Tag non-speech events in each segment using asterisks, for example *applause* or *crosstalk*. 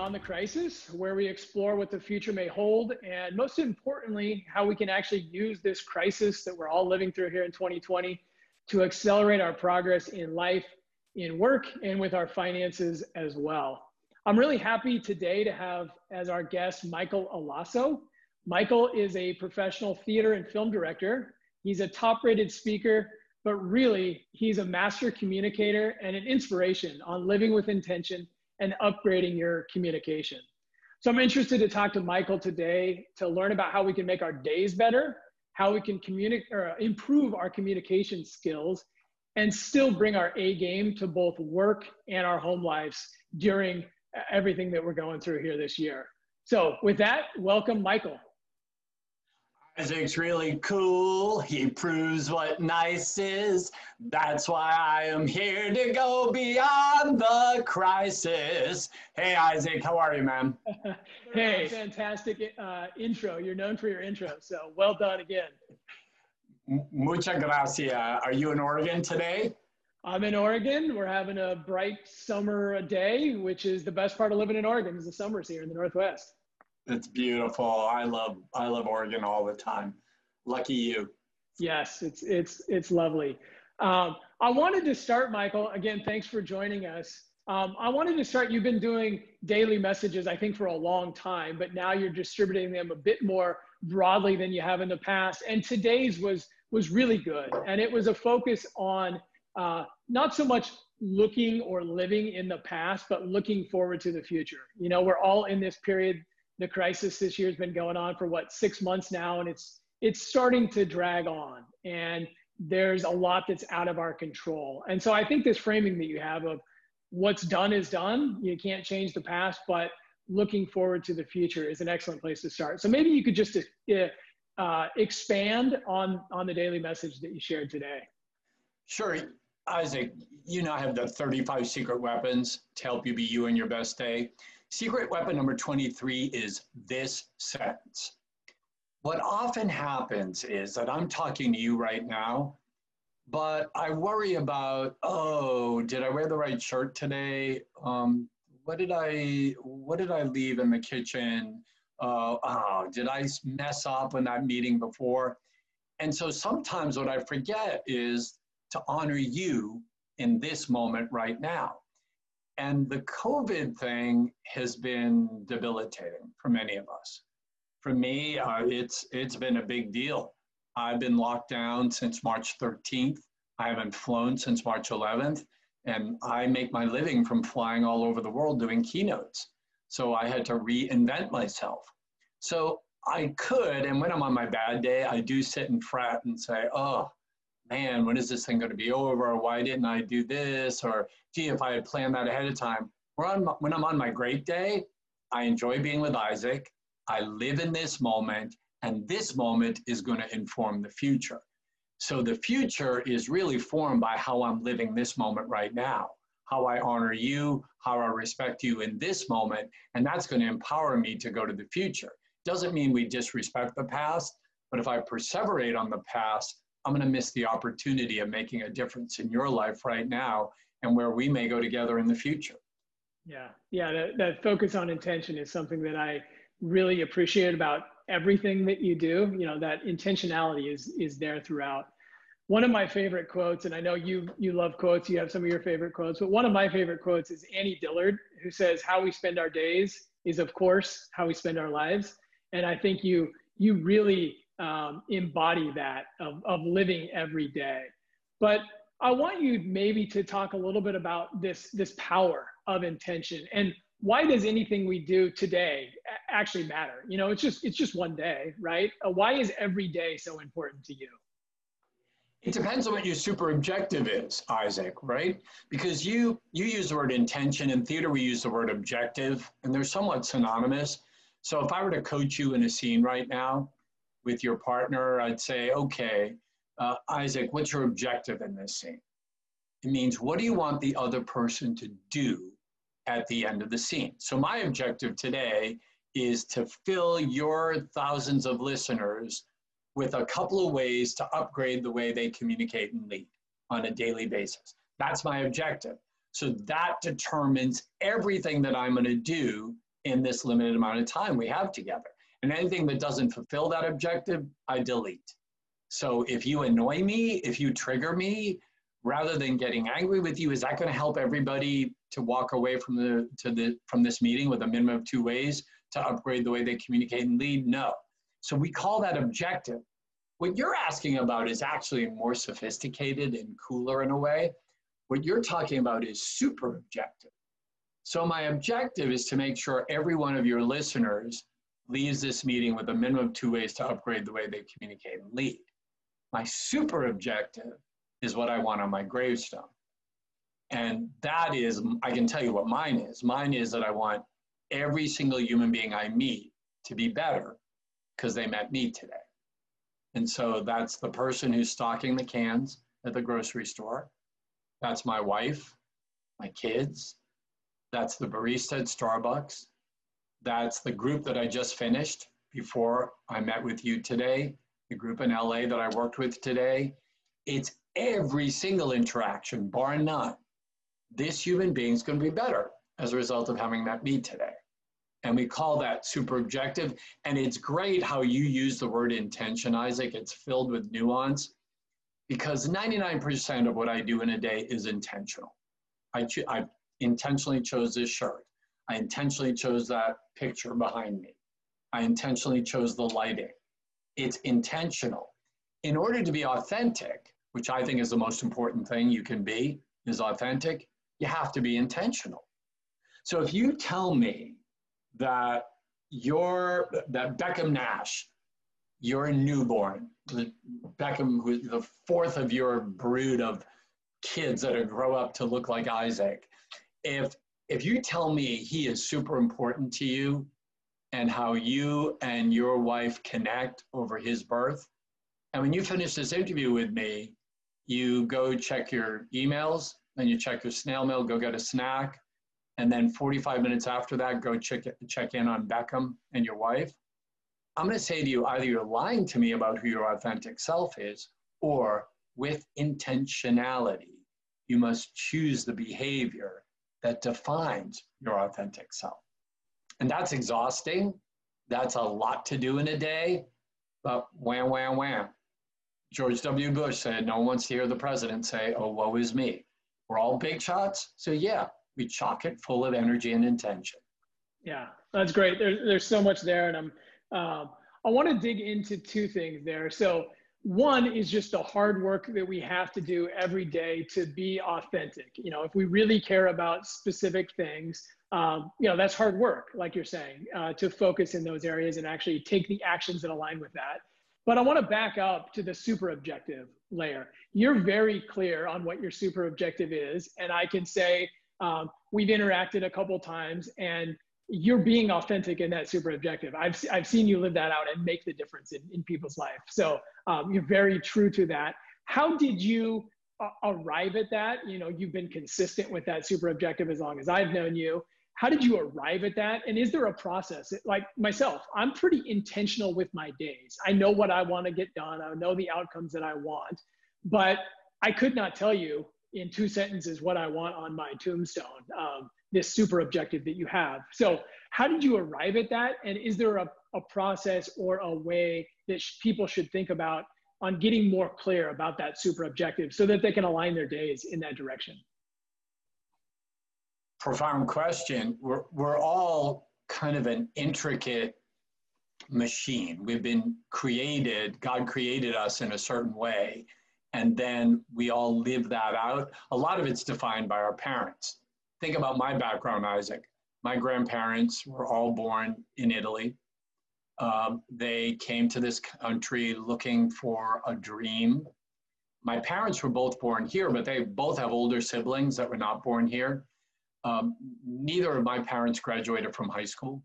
Beyond the Crisis, where we explore what the future may hold, and most importantly, how we can actually use this crisis that we're all living through here in 2020 to accelerate our progress in life, in work, and with our finances as well. I'm really happy today to have as our guest Michael Alasso. Michael is a professional theater and film director. He's a top rated speaker, but really, he's a master communicator and an inspiration on living with intention and upgrading your communication. So I'm interested to talk to Michael today to learn about how we can make our days better, how we can communicate improve our communication skills, and still bring our A game to both work and our home lives during everything that we're going through here this year. So with that, welcome Michael. Isaac's really cool. He proves what nice is. That's why I am here to go beyond the crisis. Hey, Isaac, how are you, man? *laughs* hey, fantastic uh, intro. You're known for your intro, so well done again. Mucha gracia. Are you in Oregon today? I'm in Oregon. We're having a bright summer day, which is the best part of living in Oregon is the summers here in the Northwest. It's beautiful. I love I love Oregon all the time. Lucky you. Yes, it's it's it's lovely. Um, I wanted to start, Michael. Again, thanks for joining us. Um, I wanted to start. You've been doing daily messages, I think, for a long time, but now you're distributing them a bit more broadly than you have in the past. And today's was was really good, and it was a focus on uh, not so much looking or living in the past, but looking forward to the future. You know, we're all in this period the crisis this year has been going on for what six months now, and it's it's starting to drag on. And there's a lot that's out of our control. And so I think this framing that you have of what's done is done. You can't change the past, but looking forward to the future is an excellent place to start. So maybe you could just uh, uh expand on on the daily message that you shared today. Sure. Isaac, you now have the 35 secret weapons to help you be you in your best day. Secret weapon number 23 is this sentence. What often happens is that I'm talking to you right now, but I worry about, oh, did I wear the right shirt today? Um, what did I what did I leave in the kitchen? Uh, oh, did I mess up in that meeting before? And so sometimes what I forget is to honor you in this moment right now. And the COVID thing has been debilitating for many of us. For me, uh, it's, it's been a big deal. I've been locked down since March 13th. I haven't flown since March 11th. And I make my living from flying all over the world doing keynotes. So I had to reinvent myself. So I could, and when I'm on my bad day, I do sit and fret and say, oh, man, when is this thing going to be over? Why didn't I do this? Or, gee, if I had planned that ahead of time. When I'm on my great day, I enjoy being with Isaac. I live in this moment, and this moment is going to inform the future. So the future is really formed by how I'm living this moment right now, how I honor you, how I respect you in this moment, and that's going to empower me to go to the future. Doesn't mean we disrespect the past, but if I perseverate on the past, I'm going to miss the opportunity of making a difference in your life right now and where we may go together in the future. Yeah, yeah, that, that focus on intention is something that I really appreciate about everything that you do. You know, that intentionality is is there throughout. One of my favorite quotes, and I know you you love quotes, you have some of your favorite quotes, but one of my favorite quotes is Annie Dillard, who says, "How we spend our days is, of course, how we spend our lives." And I think you you really um, embody that of, of living every day. But I want you maybe to talk a little bit about this, this power of intention and why does anything we do today actually matter? You know, it's just, it's just one day, right? Uh, why is every day so important to you? It depends on what your super objective is, Isaac, right? Because you you use the word intention in theater, we use the word objective, and they're somewhat synonymous. So if I were to coach you in a scene right now, with your partner, I'd say, okay, uh, Isaac, what's your objective in this scene? It means, what do you want the other person to do at the end of the scene? So, my objective today is to fill your thousands of listeners with a couple of ways to upgrade the way they communicate and lead on a daily basis. That's my objective. So that determines everything that I'm going to do in this limited amount of time we have together. And anything that doesn't fulfill that objective, I delete. So if you annoy me, if you trigger me, rather than getting angry with you, is that going to help everybody to walk away from the to the from this meeting with a minimum of two ways to upgrade the way they communicate and lead? No. So we call that objective. What you're asking about is actually more sophisticated and cooler in a way. What you're talking about is super objective. So my objective is to make sure every one of your listeners leaves this meeting with a minimum of two ways to upgrade the way they communicate and lead. My super objective is what I want on my gravestone. And that is, I can tell you what mine is. Mine is that I want every single human being I meet to be better because they met me today. And so that's the person who's stocking the cans at the grocery store. That's my wife, my kids. That's the barista at Starbucks. That's the group that I just finished before I met with you today, the group in LA that I worked with today. It's every single interaction, bar none. This human being is going to be better as a result of having met me today. And we call that super objective. And it's great how you use the word intention, Isaac. It's filled with nuance because 99% of what I do in a day is intentional. I, cho- I intentionally chose this shirt. I intentionally chose that picture behind me. I intentionally chose the lighting. It's intentional. In order to be authentic, which I think is the most important thing you can be, is authentic, you have to be intentional. So if you tell me that you're that Beckham Nash, you're a newborn, Beckham, who's the fourth of your brood of kids that are grow up to look like Isaac. If if you tell me he is super important to you and how you and your wife connect over his birth, and when you finish this interview with me, you go check your emails and you check your snail mail, go get a snack, and then 45 minutes after that, go check, check in on Beckham and your wife, I'm going to say to you either you're lying to me about who your authentic self is, or with intentionality, you must choose the behavior that defines your authentic self. And that's exhausting. That's a lot to do in a day, but wham, wham, wham. George W. Bush said, No one wants to hear the president say, Oh, woe is me. We're all big shots. So, yeah, we chock it full of energy and intention. Yeah, that's great. There's there's so much there, and I'm um, I want to dig into two things there. So one is just the hard work that we have to do every day to be authentic. You know, if we really care about specific things, um, you know, that's hard work, like you're saying, uh, to focus in those areas and actually take the actions that align with that. But I want to back up to the super objective layer. You're very clear on what your super objective is, and I can say um, we've interacted a couple times and you're being authentic in that super objective. I've, I've seen you live that out and make the difference in, in people's life. So um, you're very true to that. How did you uh, arrive at that? You know, you've been consistent with that super objective as long as I've known you. How did you arrive at that? And is there a process? Like myself, I'm pretty intentional with my days. I know what I want to get done. I know the outcomes that I want, but I could not tell you in two sentences what I want on my tombstone, um, this super objective that you have. So, how did you arrive at that? And is there a, a process or a way that sh- people should think about on getting more clear about that super objective so that they can align their days in that direction? Profound question. We're, we're all kind of an intricate machine. We've been created, God created us in a certain way and then we all live that out. A lot of it's defined by our parents. Think about my background, Isaac. My grandparents were all born in Italy. Um, they came to this country looking for a dream. My parents were both born here, but they both have older siblings that were not born here. Um, neither of my parents graduated from high school.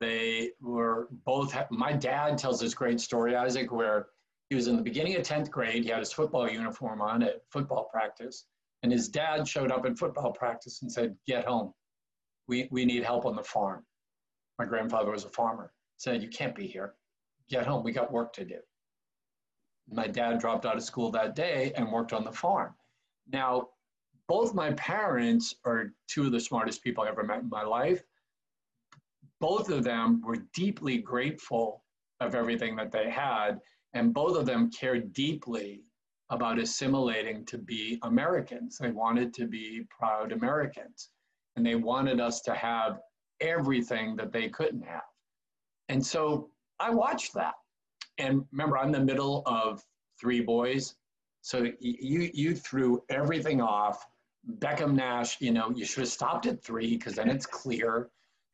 They were both, my dad tells this great story, Isaac, where he was in the beginning of 10th grade. He had his football uniform on at football practice. And his dad showed up at football practice and said, Get home. We, we need help on the farm. My grandfather was a farmer. Said, You can't be here. Get home. We got work to do. My dad dropped out of school that day and worked on the farm. Now, both my parents are two of the smartest people I ever met in my life. Both of them were deeply grateful of everything that they had, and both of them cared deeply about assimilating to be Americans. They wanted to be proud Americans, and they wanted us to have everything that they couldn't have. And so I watched that. And remember, I'm the middle of three boys. So you you threw everything off. Beckham Nash, you know, you should have stopped at three because then it's clear,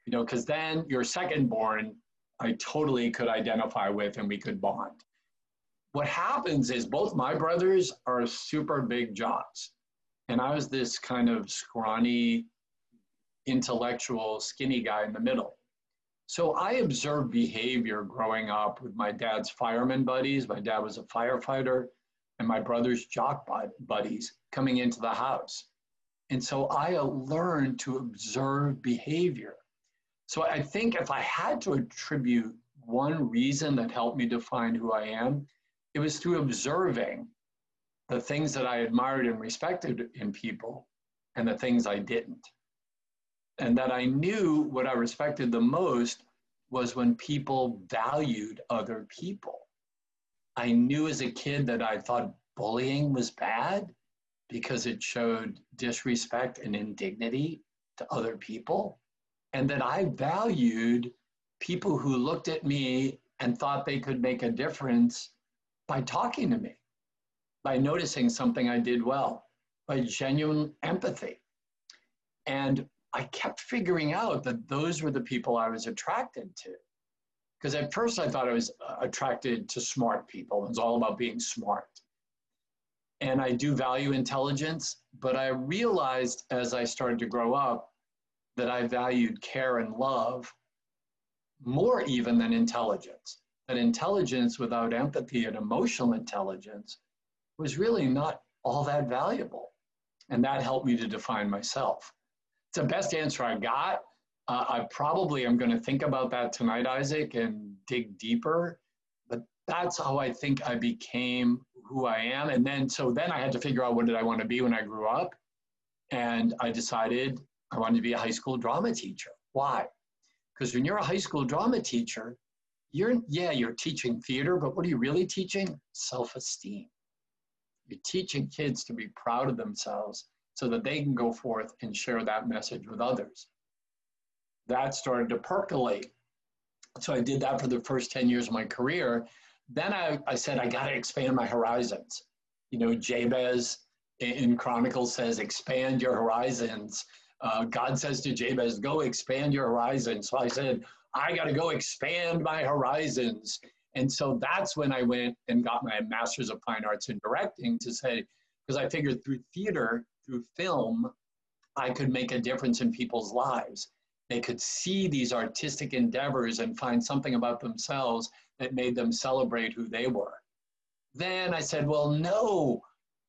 you know, because then your second born, I totally could identify with and we could bond. What happens is both my brothers are super big jocks. And I was this kind of scrawny, intellectual, skinny guy in the middle. So I observed behavior growing up with my dad's fireman buddies. My dad was a firefighter, and my brother's jock buddies coming into the house. And so I learned to observe behavior. So I think if I had to attribute one reason that helped me define who I am, it was through observing the things that I admired and respected in people and the things I didn't and that I knew what I respected the most was when people valued other people. I knew as a kid that I thought bullying was bad because it showed disrespect and indignity to other people, and that I valued people who looked at me and thought they could make a difference by talking to me, by noticing something I did well, by genuine empathy. And I kept figuring out that those were the people I was attracted to. Because at first I thought I was uh, attracted to smart people. It was all about being smart. And I do value intelligence, but I realized as I started to grow up that I valued care and love more even than intelligence. That intelligence without empathy and emotional intelligence was really not all that valuable. And that helped me to define myself It's the best answer I got. Uh, I probably am going to think about that tonight, Isaac, and dig deeper. But that's how I think I became who I am. And then, so then I had to figure out what did I want to be when I grew up. And I decided I wanted to be a high school drama teacher. Why? Because when you're a high school drama teacher, you're, yeah, you're teaching theater, but what are you really teaching? Self esteem. You're teaching kids to be proud of themselves so that they can go forth and share that message with others. That started to percolate. So I did that for the first 10 years of my career. Then I, I said, I got to expand my horizons. You know, Jabez in Chronicles says, expand your horizons. Uh, God says to Jabez, go expand your horizons. So I said, I got to go expand my horizons. And so that's when I went and got my master's of fine arts in directing to say, because I figured through theater, through film, I could make a difference in people's lives. They could see these artistic endeavors and find something about themselves that made them celebrate who they were. Then I said, well, no,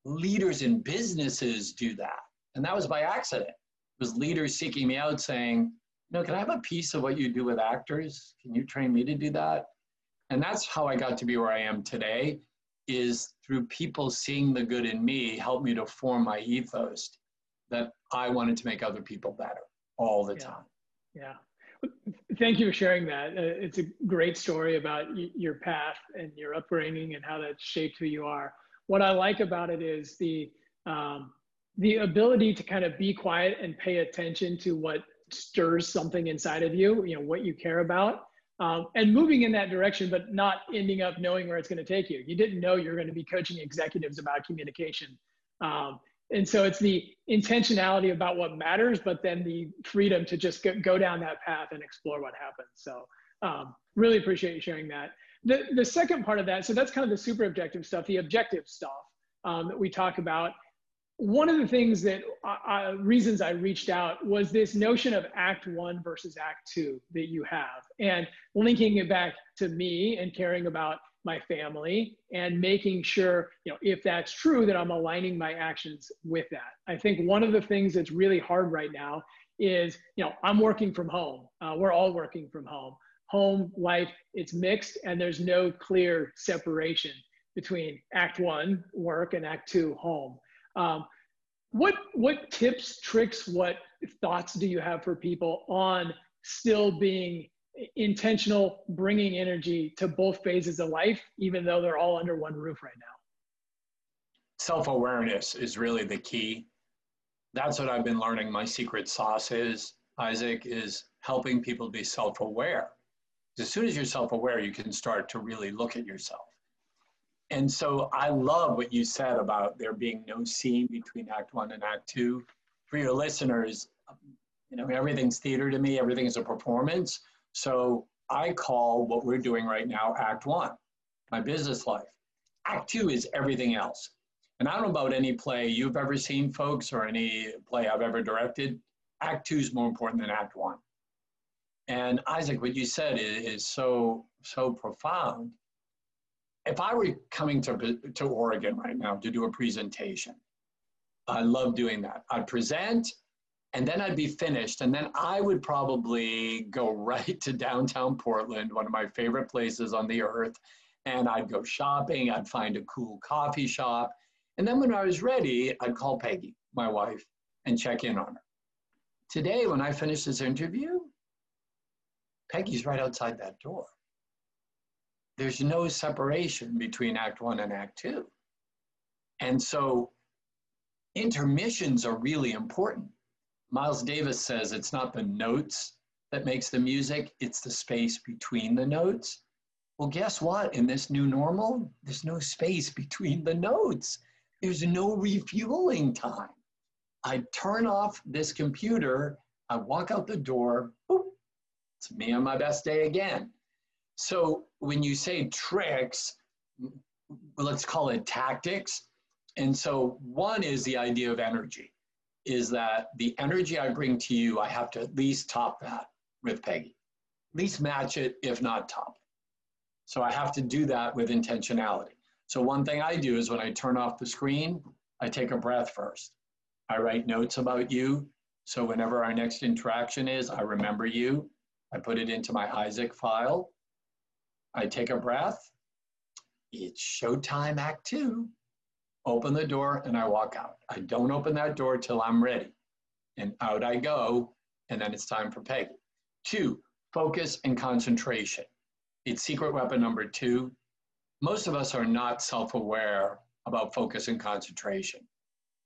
leaders in businesses do that. And that was by accident. Was leaders seeking me out saying, no, can I have a piece of what you do with actors? Can you train me to do that? And that's how I got to be where I am today is through people seeing the good in me helped me to form my ethos that I wanted to make other people better all the yeah. time. Yeah. Thank you for sharing that. Uh, it's a great story about y- your path and your upbringing and how that shaped who you are. What I like about it is the um, the ability to kind of be quiet and pay attention to what stirs something inside of you. You know what you care about, um, and moving in that direction, but not ending up knowing where it's going to take you. You didn't know you're going to be coaching executives about communication. Um, and so it's the intentionality about what matters, but then the freedom to just go, down that path and explore what happens. So um, really appreciate you sharing that. The, the second part of that, so that's kind of the super objective stuff, the objective stuff um, that we talk about one of the things that uh, reasons I reached out was this notion of Act One versus Act Two that you have, and linking it back to me and caring about my family and making sure, you know, if that's true, that I'm aligning my actions with that. I think one of the things that's really hard right now is, you know, I'm working from home. Uh, we're all working from home. Home life, it's mixed, and there's no clear separation between Act One work and Act Two home. Um, what what tips, tricks, what thoughts do you have for people on still being intentional, bringing energy to both phases of life, even though they're all under one roof right now? Self awareness is really the key. That's what I've been learning. My secret sauce is, Isaac, is helping people be self aware. As soon as you're self aware, you can start to really look at yourself. And so I love what you said about there being no scene between Act One and Act Two. For your listeners, you know, everything's theater to me, everything is a performance. So I call what we're doing right now Act One, my business life. Act Two is everything else. And I don't know about any play you've ever seen, folks, or any play I've ever directed. Act Two is more important than Act One. And Isaac, what you said is, is so so profound if I were coming to, to Oregon right now to do a presentation, I love doing that. I'd present and then I'd be finished. And then I would probably go *laughs* right to downtown Portland, one of my favorite places on the earth. And I'd go shopping, I'd find a cool coffee shop. And then when I was ready, I'd call Peggy, my wife, and check in on her. Today, when I finish this interview, Peggy's right outside that door there's no separation between Act One and Act Two. And so intermissions are really important. Miles Davis says it's not the notes that makes the music, it's the space between the notes. Well, guess what? In this new normal, there's no space between the notes. There's no refueling time. I turn off this computer, I walk out the door, boop, it's me on my best day again. So when you say tricks, let's call it tactics. And so one is the idea of energy, is that the energy I bring to you, I have to at least top that with Peggy, at least match it, if not top. It. So I have to do that with intentionality. So one thing I do is when I turn off the screen, I take a breath first. I write notes about you. So whenever our next interaction is, I remember you. I put it into my Isaac file. I take a breath. It's showtime, act two. Open the door and I walk out. I don't open that door till I'm ready. And out I go, and then it's time for Peggy. Two, focus and concentration. It's secret weapon number two. Most of us are not self aware about focus and concentration.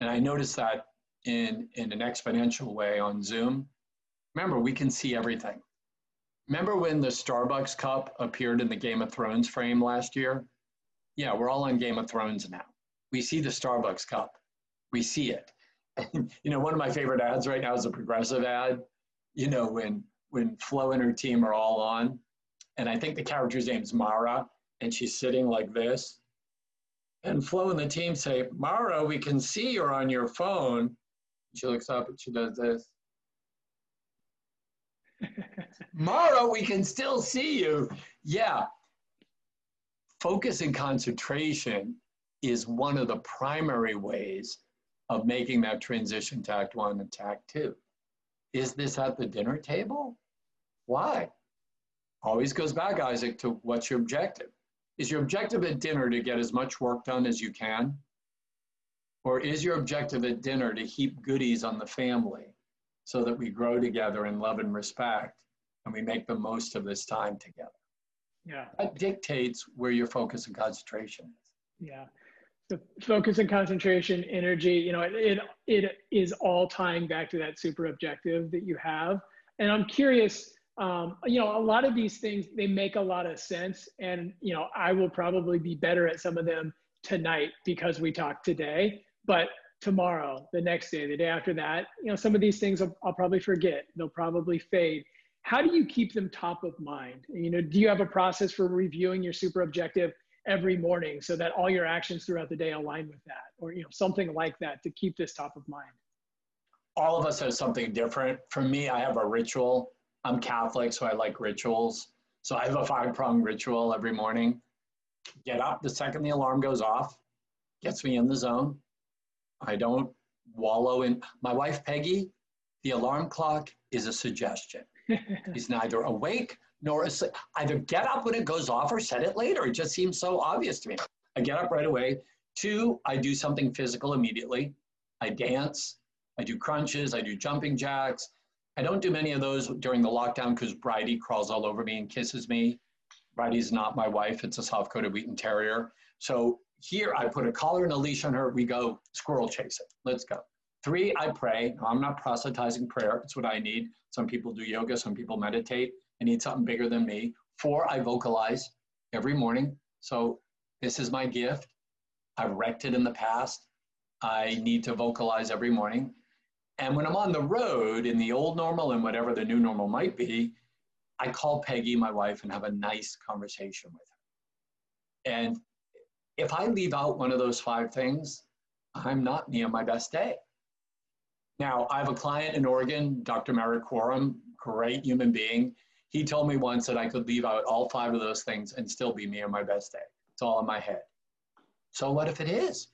And I noticed that in, in an exponential way on Zoom. Remember, we can see everything. Remember when the Starbucks cup appeared in the Game of Thrones frame last year? Yeah, we're all on Game of Thrones now. We see the Starbucks cup. We see it. you know, one of my favorite ads right now is a progressive ad. You know, when when Flo and her team are all on, and I think the character's name's Mara, and she's sitting like this. And Flo and the team say, Mara, we can see you're on your phone. She looks up and she does this. Mara, we can still see you. Yeah. Focus and concentration is one of the primary ways of making that transition to Act One and Act Two. Is this at the dinner table? Why? Always goes back, Isaac, to what's your objective? Is your objective at dinner to get as much work done as you can? Or is your objective at dinner to heap goodies on the family so that we grow together in love and respect and we make the most of this time together. Yeah. That dictates where your focus and concentration is. Yeah. The focus and concentration, energy, you know, it, it, it is all tying back to that super objective that you have. And I'm curious, um, you know, a lot of these things, they make a lot of sense. And, you know, I will probably be better at some of them tonight because we talked today. But tomorrow, the next day, the day after that, you know, some of these things I'll, I'll probably forget. They'll probably fade how do you keep them top of mind? You know do you have a process for reviewing your super objective every morning so that all your actions throughout the day align with that? Or you know something like that to keep this top of mind? All of us have something different. For me i have a ritual. I'm catholic so i like rituals. So i have a five prong ritual every morning. Get up the second the alarm goes off gets me in the zone. I don't wallow in my wife peggy the alarm clock is a suggestion *laughs* He's neither awake nor asleep. Either get up when it goes off or set it later. It just seems so obvious to me. I get up right away. Two, I do something physical immediately. I dance, I do crunches, I do jumping jacks. I don't do many of those during the lockdown because Bridie crawls all over me and kisses me. Bridie's not my wife, it's a soft coated Wheaten Terrier. So here I put a collar and a leash on her. We go squirrel chasing. Let's go. Three, I pray. I'm not proselytizing prayer. It's what I need. Some people do yoga, some people meditate. I need something bigger than me. Four, I vocalize every morning. So this is my gift. I've wrecked it in the past. I need to vocalize every morning. And when I'm on the road in the old normal and whatever the new normal might be, I call Peggy, my wife, and have a nice conversation with her. And if I leave out one of those five things, I'm not on my best day. Now, I have a client in Oregon, Dr. Merrick Quorum, great human being. He told me once that I could leave out all five of those things and still be me on my best day. It's all in my head. So what if it is?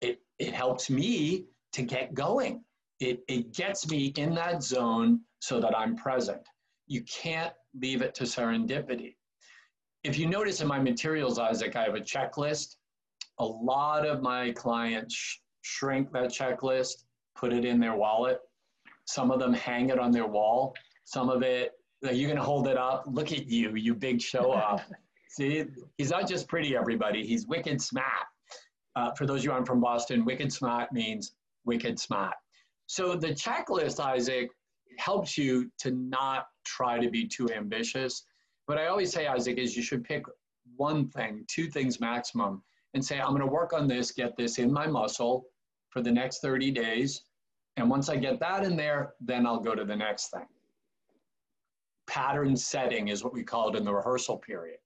It, it helps me to get going. It, it gets me in that zone so that I'm present. You can't leave it to serendipity. If you notice in my materials, Isaac, I have a checklist. A lot of my clients sh- shrink that checklist, put it in their wallet. Some of them hang it on their wall. Some of it, you're going to hold it up. Look at you, you big show off. *laughs* See, he's not just pretty, everybody. He's wicked smart. Uh, for those of you aren't from Boston, wicked smart means wicked smart. So the checklist, Isaac, helps you to not try to be too ambitious. But I always say, Isaac, is you should pick one thing, two things maximum, and say, I'm going to work on this, get this in my muscle for the next 30 days. And once I get that in there, then I'll go to the next thing. Pattern setting is what we call it in the rehearsal period.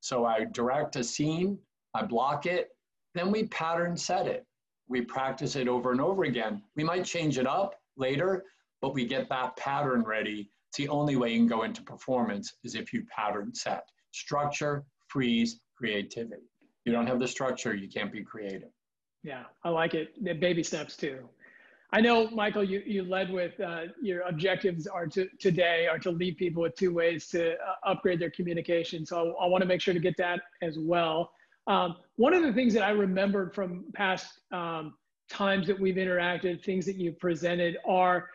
So I direct a scene, I block it, then we pattern set it. We practice it over and over again. We might change it up later, but we get that pattern ready. It's the only way you can go into performance is if you pattern set. Structure, freeze, creativity. You don't have the structure, you can't be creative. Yeah, I like it. Baby steps too. I know, Michael, you, you led with uh, your objectives are to today are to leave people with two ways to uh, upgrade their communication. So I, I want to make sure to get that as well. Um, one of the things that I remembered from past um, times that we've interacted, things that you've presented, are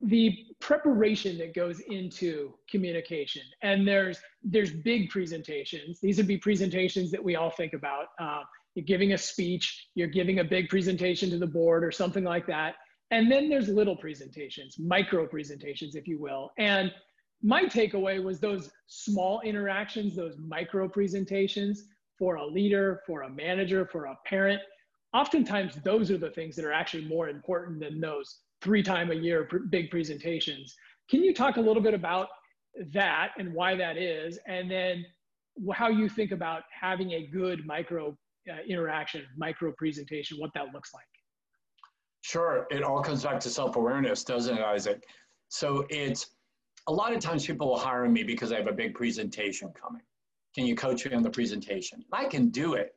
the preparation that goes into communication. And there's there's big presentations. These would be presentations that we all think about. Uh, you're giving a speech, you're giving a big presentation to the board or something like that. And then there's little presentations, micro presentations, if you will. And my takeaway was those small interactions, those micro presentations for a leader, for a manager, for a parent. Oftentimes, those are the things that are actually more important than those three time a year pr- big presentations. Can you talk a little bit about that and why that is, and then how you think about having a good micro uh, interaction, micro presentation, what that looks like. Sure. It all comes back to self awareness, doesn't it, Isaac? So it's a lot of times people will hire me because I have a big presentation coming. Can you coach me on the presentation? I can do it.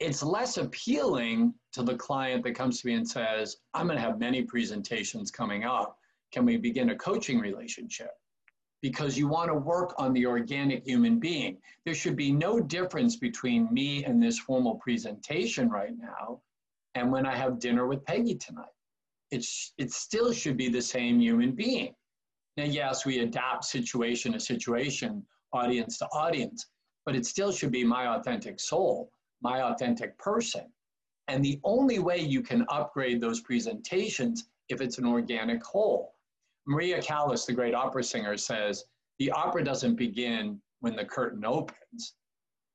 It's less appealing to the client that comes to me and says, I'm going to have many presentations coming up. Can we begin a coaching relationship? Because you want to work on the organic human being. There should be no difference between me and this formal presentation right now and when I have dinner with Peggy tonight. It's, it still should be the same human being. Now, yes, we adapt situation to situation, audience to audience, but it still should be my authentic soul, my authentic person. And the only way you can upgrade those presentations if it's an organic whole. Maria Callas, the great opera singer, says the opera doesn't begin when the curtain opens.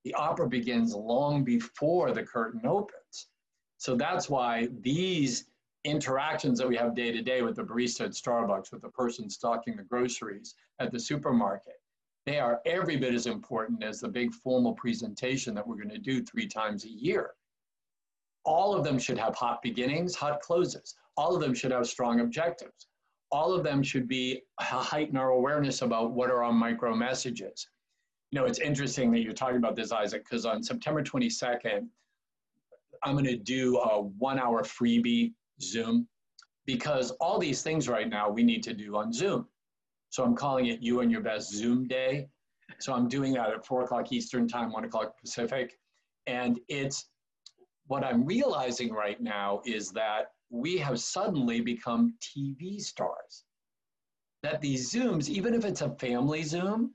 The opera begins long before the curtain opens. So that's why these interactions that we have day to day with the barista at Starbucks, with the person stocking the groceries at the supermarket, they are every bit as important as the big formal presentation that we're going to do three times a year. All of them should have hot beginnings, hot closes. All of them should have strong objectives all of them should be heighten our awareness about what are our micro messages. You know, it's interesting that you're talking about this, Isaac, because on September 22nd, I'm going to do a one hour freebie Zoom because all these things right now we need to do on Zoom. So I'm calling it You and Your Best Zoom Day. So I'm doing that at four o'clock Eastern Time, one o'clock Pacific. And it's what I'm realizing right now is that we have suddenly become TV stars. That these Zooms, even if it's a family Zoom,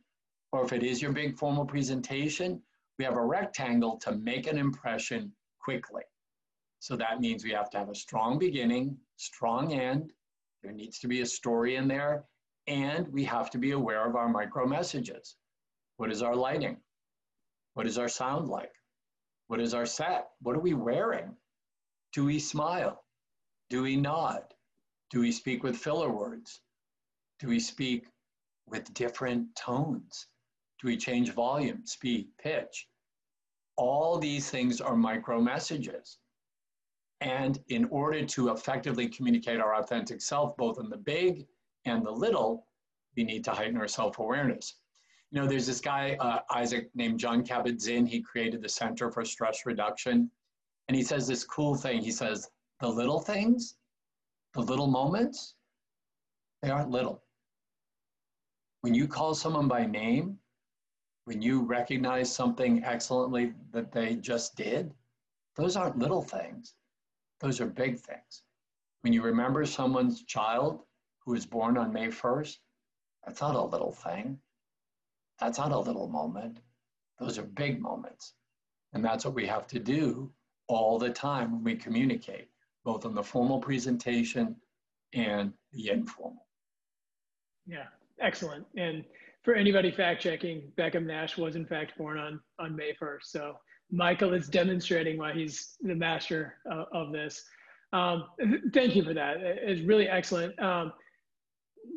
or if it is your big formal presentation, we have a rectangle to make an impression quickly. So that means we have to have a strong beginning, strong end. There needs to be a story in there, and we have to be aware of our micro messages. What is our lighting? What is our sound like? What is our set? What are we wearing? Do we smile? Do we nod? Do we speak with filler words? Do we speak with different tones? Do we change volume, speed, pitch? All these things are micro messages. And in order to effectively communicate our authentic self, both in the big and the little, we need to heighten our self awareness. You know, there's this guy, uh, Isaac, named Jon Kabat Zinn. He created the Center for Stress Reduction. And he says this cool thing. He says, the little things, the little moments, they aren't little. When you call someone by name, when you recognize something excellently that they just did, those aren't little things. Those are big things. When you remember someone's child who was born on May 1st, that's not a little thing. That's not a little moment. Those are big moments. And that's what we have to do all the time when we communicate, both on the formal presentation and the informal. Yeah, excellent. And for anybody fact checking, Beckham Nash was in fact born on, on May 1st. So Michael is demonstrating why he's the master uh, of this. Um, thank you for that. It's really excellent. Um,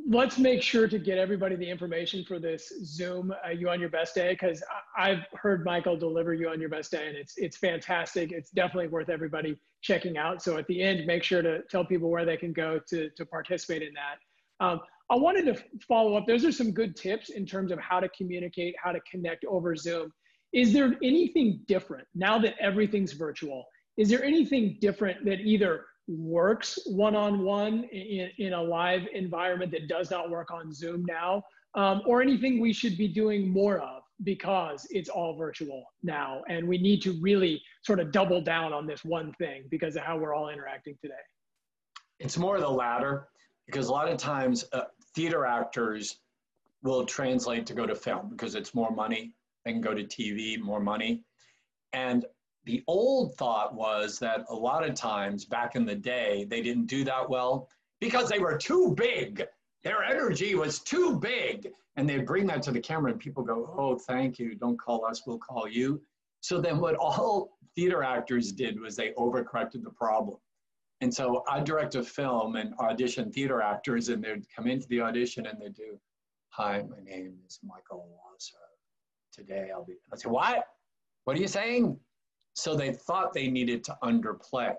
let's make sure to get everybody the information for this Zoom uh, you on your best day because I've heard Michael deliver you on your best day and it's it's fantastic. It's definitely worth everybody checking out. So at the end, make sure to tell people where they can go to to participate in that. Um, I wanted to follow up. Those are some good tips in terms of how to communicate, how to connect over Zoom. Is there anything different now that everything's virtual? Is there anything different that either works one-on-one in, in a live environment that does not work on Zoom now, um, or anything we should be doing more of because it's all virtual now, and we need to really sort of double down on this one thing because of how we're all interacting today. It's more the latter because a lot of times uh, theater actors will translate to go to film because it's more money. They can go to TV, more money. And the old thought was that a lot of times back in the day, they didn't do that well because they were too big. Their energy was too big. And they bring that to the camera, and people go, Oh, thank you. Don't call us, we'll call you. So then, what all theater actors did was they overcorrected the problem. And so I direct a film and audition theater actors, and they'd come into the audition and they'd do, Hi, my name is Michael Wasser. Today I'll be, I say, What? What are you saying? So they thought they needed to underplay.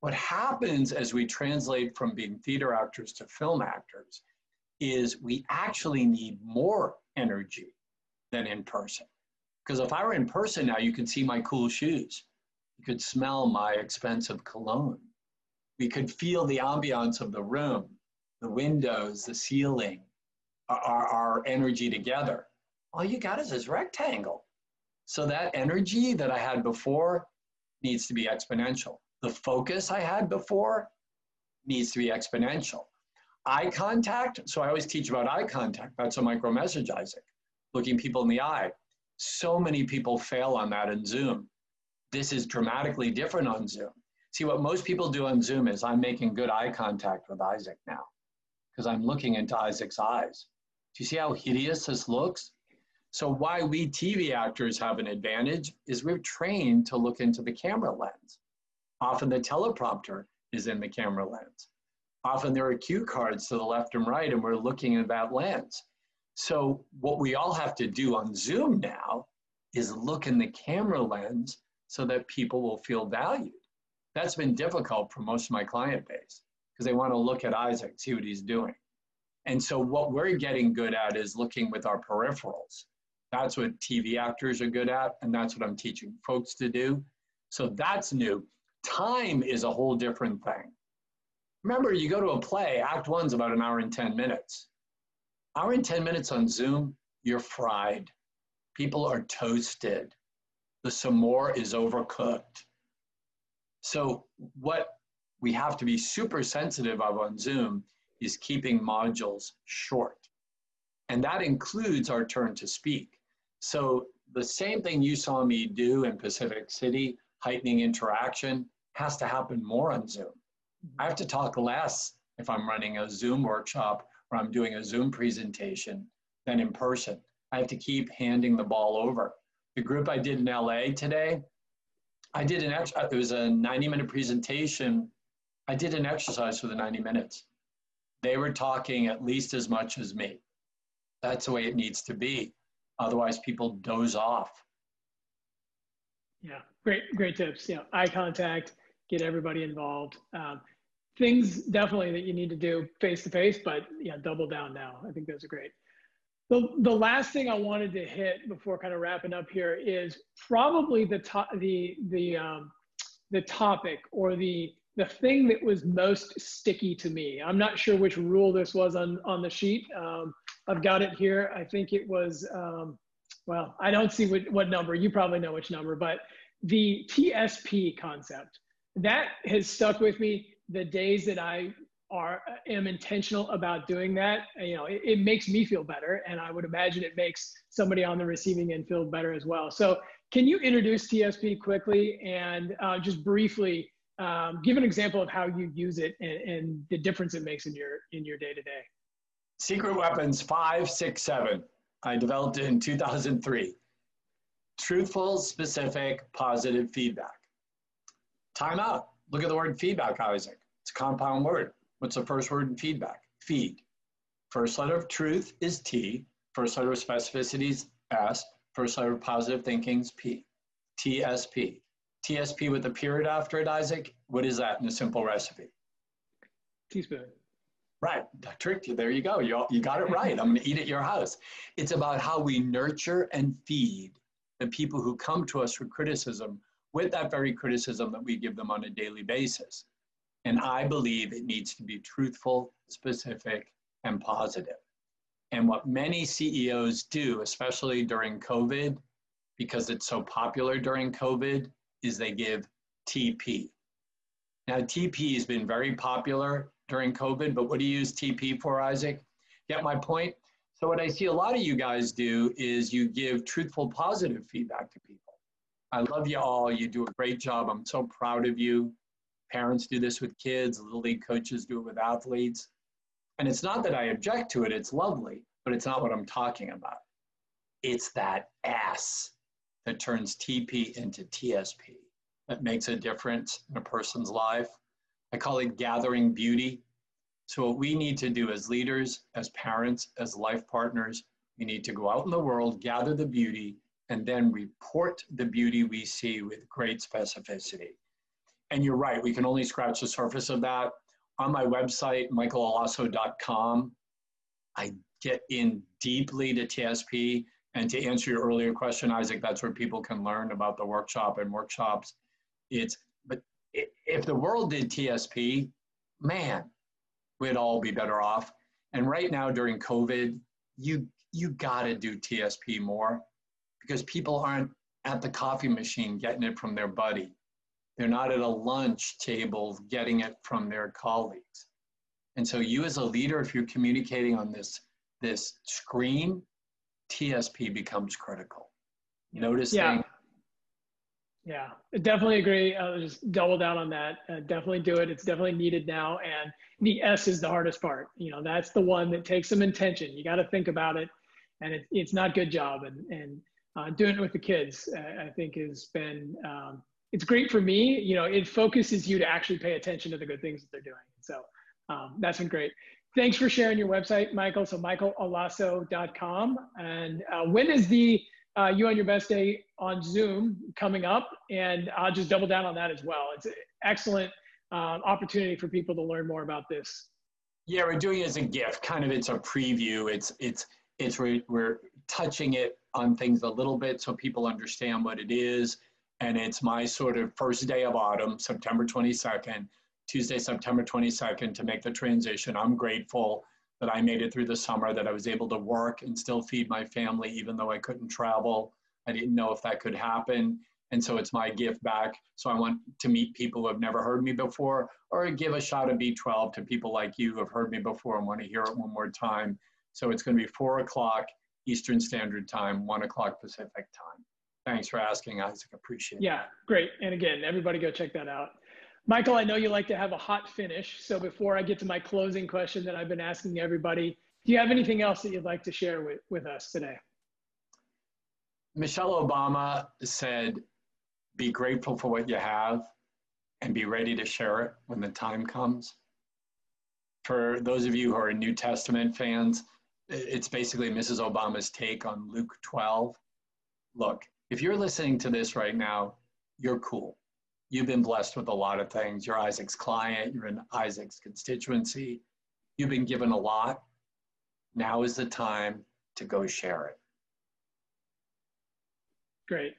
What happens as we translate from being theater actors to film actors is we actually need more energy than in person. Because if I were in person now, you could see my cool shoes. You could smell my expensive cologne. We could feel the ambiance of the room, the windows, the ceiling, our, our energy together. All you got is this rectangle. So that energy that I had before needs to be exponential. The focus I had before needs to be exponential. Eye contact, so I always teach about eye contact. That's a micro message, Isaac, looking people in the eye. So many people fail on that in Zoom. This is dramatically different on Zoom. See, what most people do on Zoom is I'm making good eye contact with Isaac now because I'm looking into Isaac's eyes. Do you see how hideous this looks? So why we TV actors have an advantage is we're trained to look into the camera lens. Often the teleprompter is in the camera lens. Often there are cue cards to the left and right and we're looking at that lens. So what we all have to do on Zoom now is look in the camera lens so that people will feel valued. That's been difficult for most of my client base because they want to look at Isaac, see what he's doing. And so what we're getting good at is looking with our peripherals. That's what TV actors are good at, and that's what I'm teaching folks to do. So that's new. Time is a whole different thing. Remember, you go to a play, Act One's about an hour and 10 minutes. Hour and 10 minutes on Zoom, you're fried. People are toasted. The s'more is overcooked. So, what we have to be super sensitive of on Zoom is keeping modules short. And that includes our turn to speak. So the same thing you saw me do in Pacific City, heightening interaction, has to happen more on Zoom. I have to talk less if I'm running a Zoom workshop or I'm doing a Zoom presentation than in person. I have to keep handing the ball over. The group I did in LA today, I did an extra, it was a 90 minute presentation. I did an exercise for the 90 minutes. They were talking at least as much as me. That's the way it needs to be. Otherwise, people doze off. Yeah, great, great tips. Yeah, eye contact, get everybody involved. Um, things definitely that you need to do face to face, but yeah, double down now. I think those are great. The, the last thing I wanted to hit before kind of wrapping up here is probably the top, the the um, the topic or the the thing that was most sticky to me. I'm not sure which rule this was on on the sheet. Um, I've got it here. I think it was, um, well, I don't see what, what number. You probably know which number, but the TSP concept that has stuck with me. The days that I are am intentional about doing that, you know, it, it makes me feel better, and I would imagine it makes somebody on the receiving end feel better as well. So, can you introduce TSP quickly and uh, just briefly um, give an example of how you use it and, and the difference it makes in your in your day to day? Secret Weapons 567. I developed it in 2003. Truthful, specific, positive feedback. Time out. Look at the word feedback, Isaac. It's a compound word. What's the first word in feedback? Feed. First letter of truth is T. First letter of specificity is S. First letter of positive thinking is P. TSP. TSP with a period after it, Isaac. What is that in a simple recipe? Teaspoon. Right, I tricked you. There you go. You, you got it right. I'm going to eat at your house. It's about how we nurture and feed the people who come to us for criticism with that very criticism that we give them on a daily basis. And I believe it needs to be truthful, specific, and positive. And what many CEOs do, especially during COVID, because it's so popular during COVID, is they give TP. Now, TP has been very popular during COVID, but what do you use TP for, Isaac? Get my point? So what I see a lot of you guys do is you give truthful, positive feedback to people. I love you all. You do a great job. I'm so proud of you. Parents do this with kids. Little league coaches do it with athletes. And it's not that I object to it. It's lovely, but it's not what I'm talking about. It's that S that turns TP into TSP that makes a difference in a person's life. I call it gathering beauty. So, what we need to do as leaders, as parents, as life partners, we need to go out in the world, gather the beauty, and then report the beauty we see with great specificity. And you're right, we can only scratch the surface of that. On my website, michaelallosso.com, I get in deeply to TSP. And to answer your earlier question, Isaac, that's where people can learn about the workshop and workshops. It's but if the world did TSP, man, we'd all be better off. And right now during COVID, you you got to do TSP more because people aren't at the coffee machine getting it from their buddy. They're not at a lunch table getting it from their colleagues. And so you as a leader, if you're communicating on this this screen, TSP becomes critical. Noticing yeah. Yeah, definitely agree. I'll just double down on that. Uh, definitely do it. It's definitely needed now. And the S is the hardest part. You know, that's the one that takes some intention. You got to think about it, and it, it's not good job. And and uh, doing it with the kids, uh, I think, has been um, it's great for me. You know, it focuses you to actually pay attention to the good things that they're doing. So um, that's been great. Thanks for sharing your website, Michael. So michaelallosso.com. And uh, when is the uh, you on your best day on Zoom coming up, and I'll just double down on that as well. It's an excellent uh, opportunity for people to learn more about this. Yeah, we're doing it as a gift. Kind of, it's a preview. It's it's it's we're, we're touching it on things a little bit so people understand what it is. And it's my sort of first day of autumn, September 22nd, Tuesday, September 22nd, to make the transition. I'm grateful that I made it through the summer, that I was able to work and still feed my family, even though I couldn't travel. I didn't know if that could happen. And so it's my gift back. So I want to meet people who have never heard me before or give a shot of B12 to people like you who have heard me before and want to hear it one more time. So it's going to be four o'clock Eastern Standard Time, one o'clock Pacific time. Thanks for asking, Isaac. Appreciate it. Yeah, great. And again, everybody go check that out. Michael, I know you like to have a hot finish. So before I get to my closing question that I've been asking everybody, do you have anything else that you'd like to share with, with us today? Michelle Obama said, be grateful for what you have and be ready to share it when the time comes. For those of you who are New Testament fans, it's basically Mrs. Obama's take on Luke 12. Look, if you're listening to this right now, you're cool. You've been blessed with a lot of things. You're Isaac's client, you're in Isaac's constituency. You've been given a lot. Now is the time to go share it. Great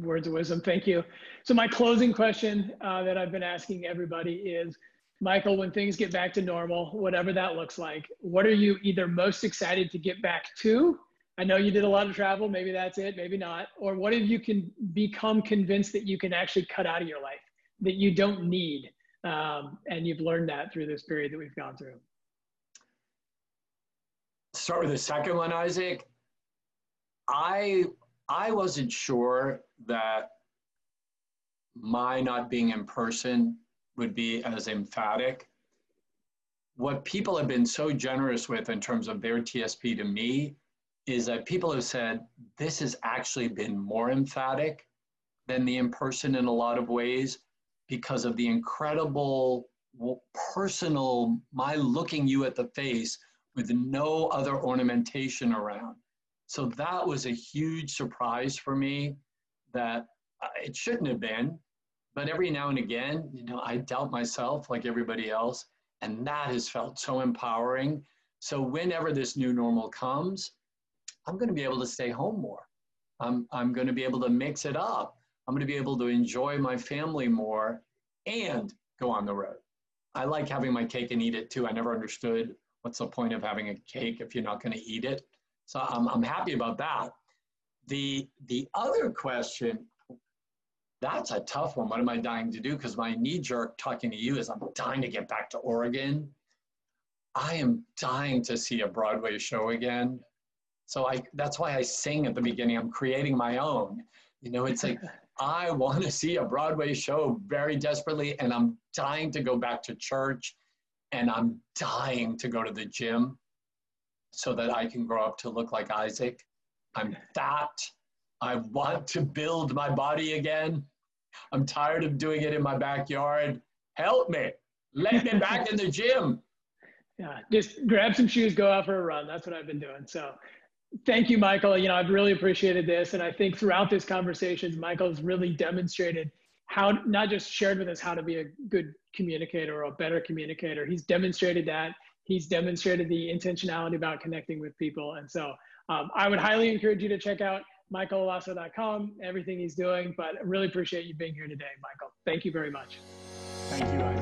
words of wisdom. Thank you. So my closing question uh, that I've been asking everybody is, Michael, when things get back to normal, whatever that looks like, what are you either most excited to get back to? I know you did a lot of travel. Maybe that's it. Maybe not. Or what if you can become convinced that you can actually cut out of your life that you don't need, um, and you've learned that through this period that we've gone through. Start with the second one, Isaac. I I wasn't sure that my not being in person would be as emphatic. What people have been so generous with in terms of their TSP to me is that people have said this has actually been more emphatic than the in person in a lot of ways because of the incredible personal, my looking you at the face with no other ornamentation around. So that was a huge surprise for me that uh, it shouldn't have been. But every now and again, you know, I doubt myself like everybody else. And that has felt so empowering. So whenever this new normal comes, I'm going to be able to stay home more. I'm, I'm going to be able to mix it up. I'm going to be able to enjoy my family more and go on the road. I like having my cake and eat it too. I never understood what's the point of having a cake if you're not going to eat it. So I'm, I'm happy about that. The, the other question, that's a tough one. What am I dying to do? Because my knee jerk talking to you is I'm dying to get back to Oregon. I am dying to see a Broadway show again. So I, that's why I sing at the beginning. I'm creating my own. You know, it's like *laughs* I want to see a Broadway show very desperately, and I'm dying to go back to church, and I'm dying to go to the gym so that I can grow up to look like Isaac. I'm fat. I want to build my body again. I'm tired of doing it in my backyard. Help me. Let me back in the gym. *laughs* Yeah, just grab some shoes, go out for a run. That's what I've been doing. So thank you, Michael. You know, I've really appreciated this. And I think throughout this conversation, Michael has really demonstrated how, not just shared with us how to be a good communicator or a better communicator. He's demonstrated that he's demonstrated the intentionality about connecting with people. And so um, I would highly encourage you to check out michaelallosso.com, everything he's doing. But I really appreciate you being here today, Michael. Thank you very much. Thank you.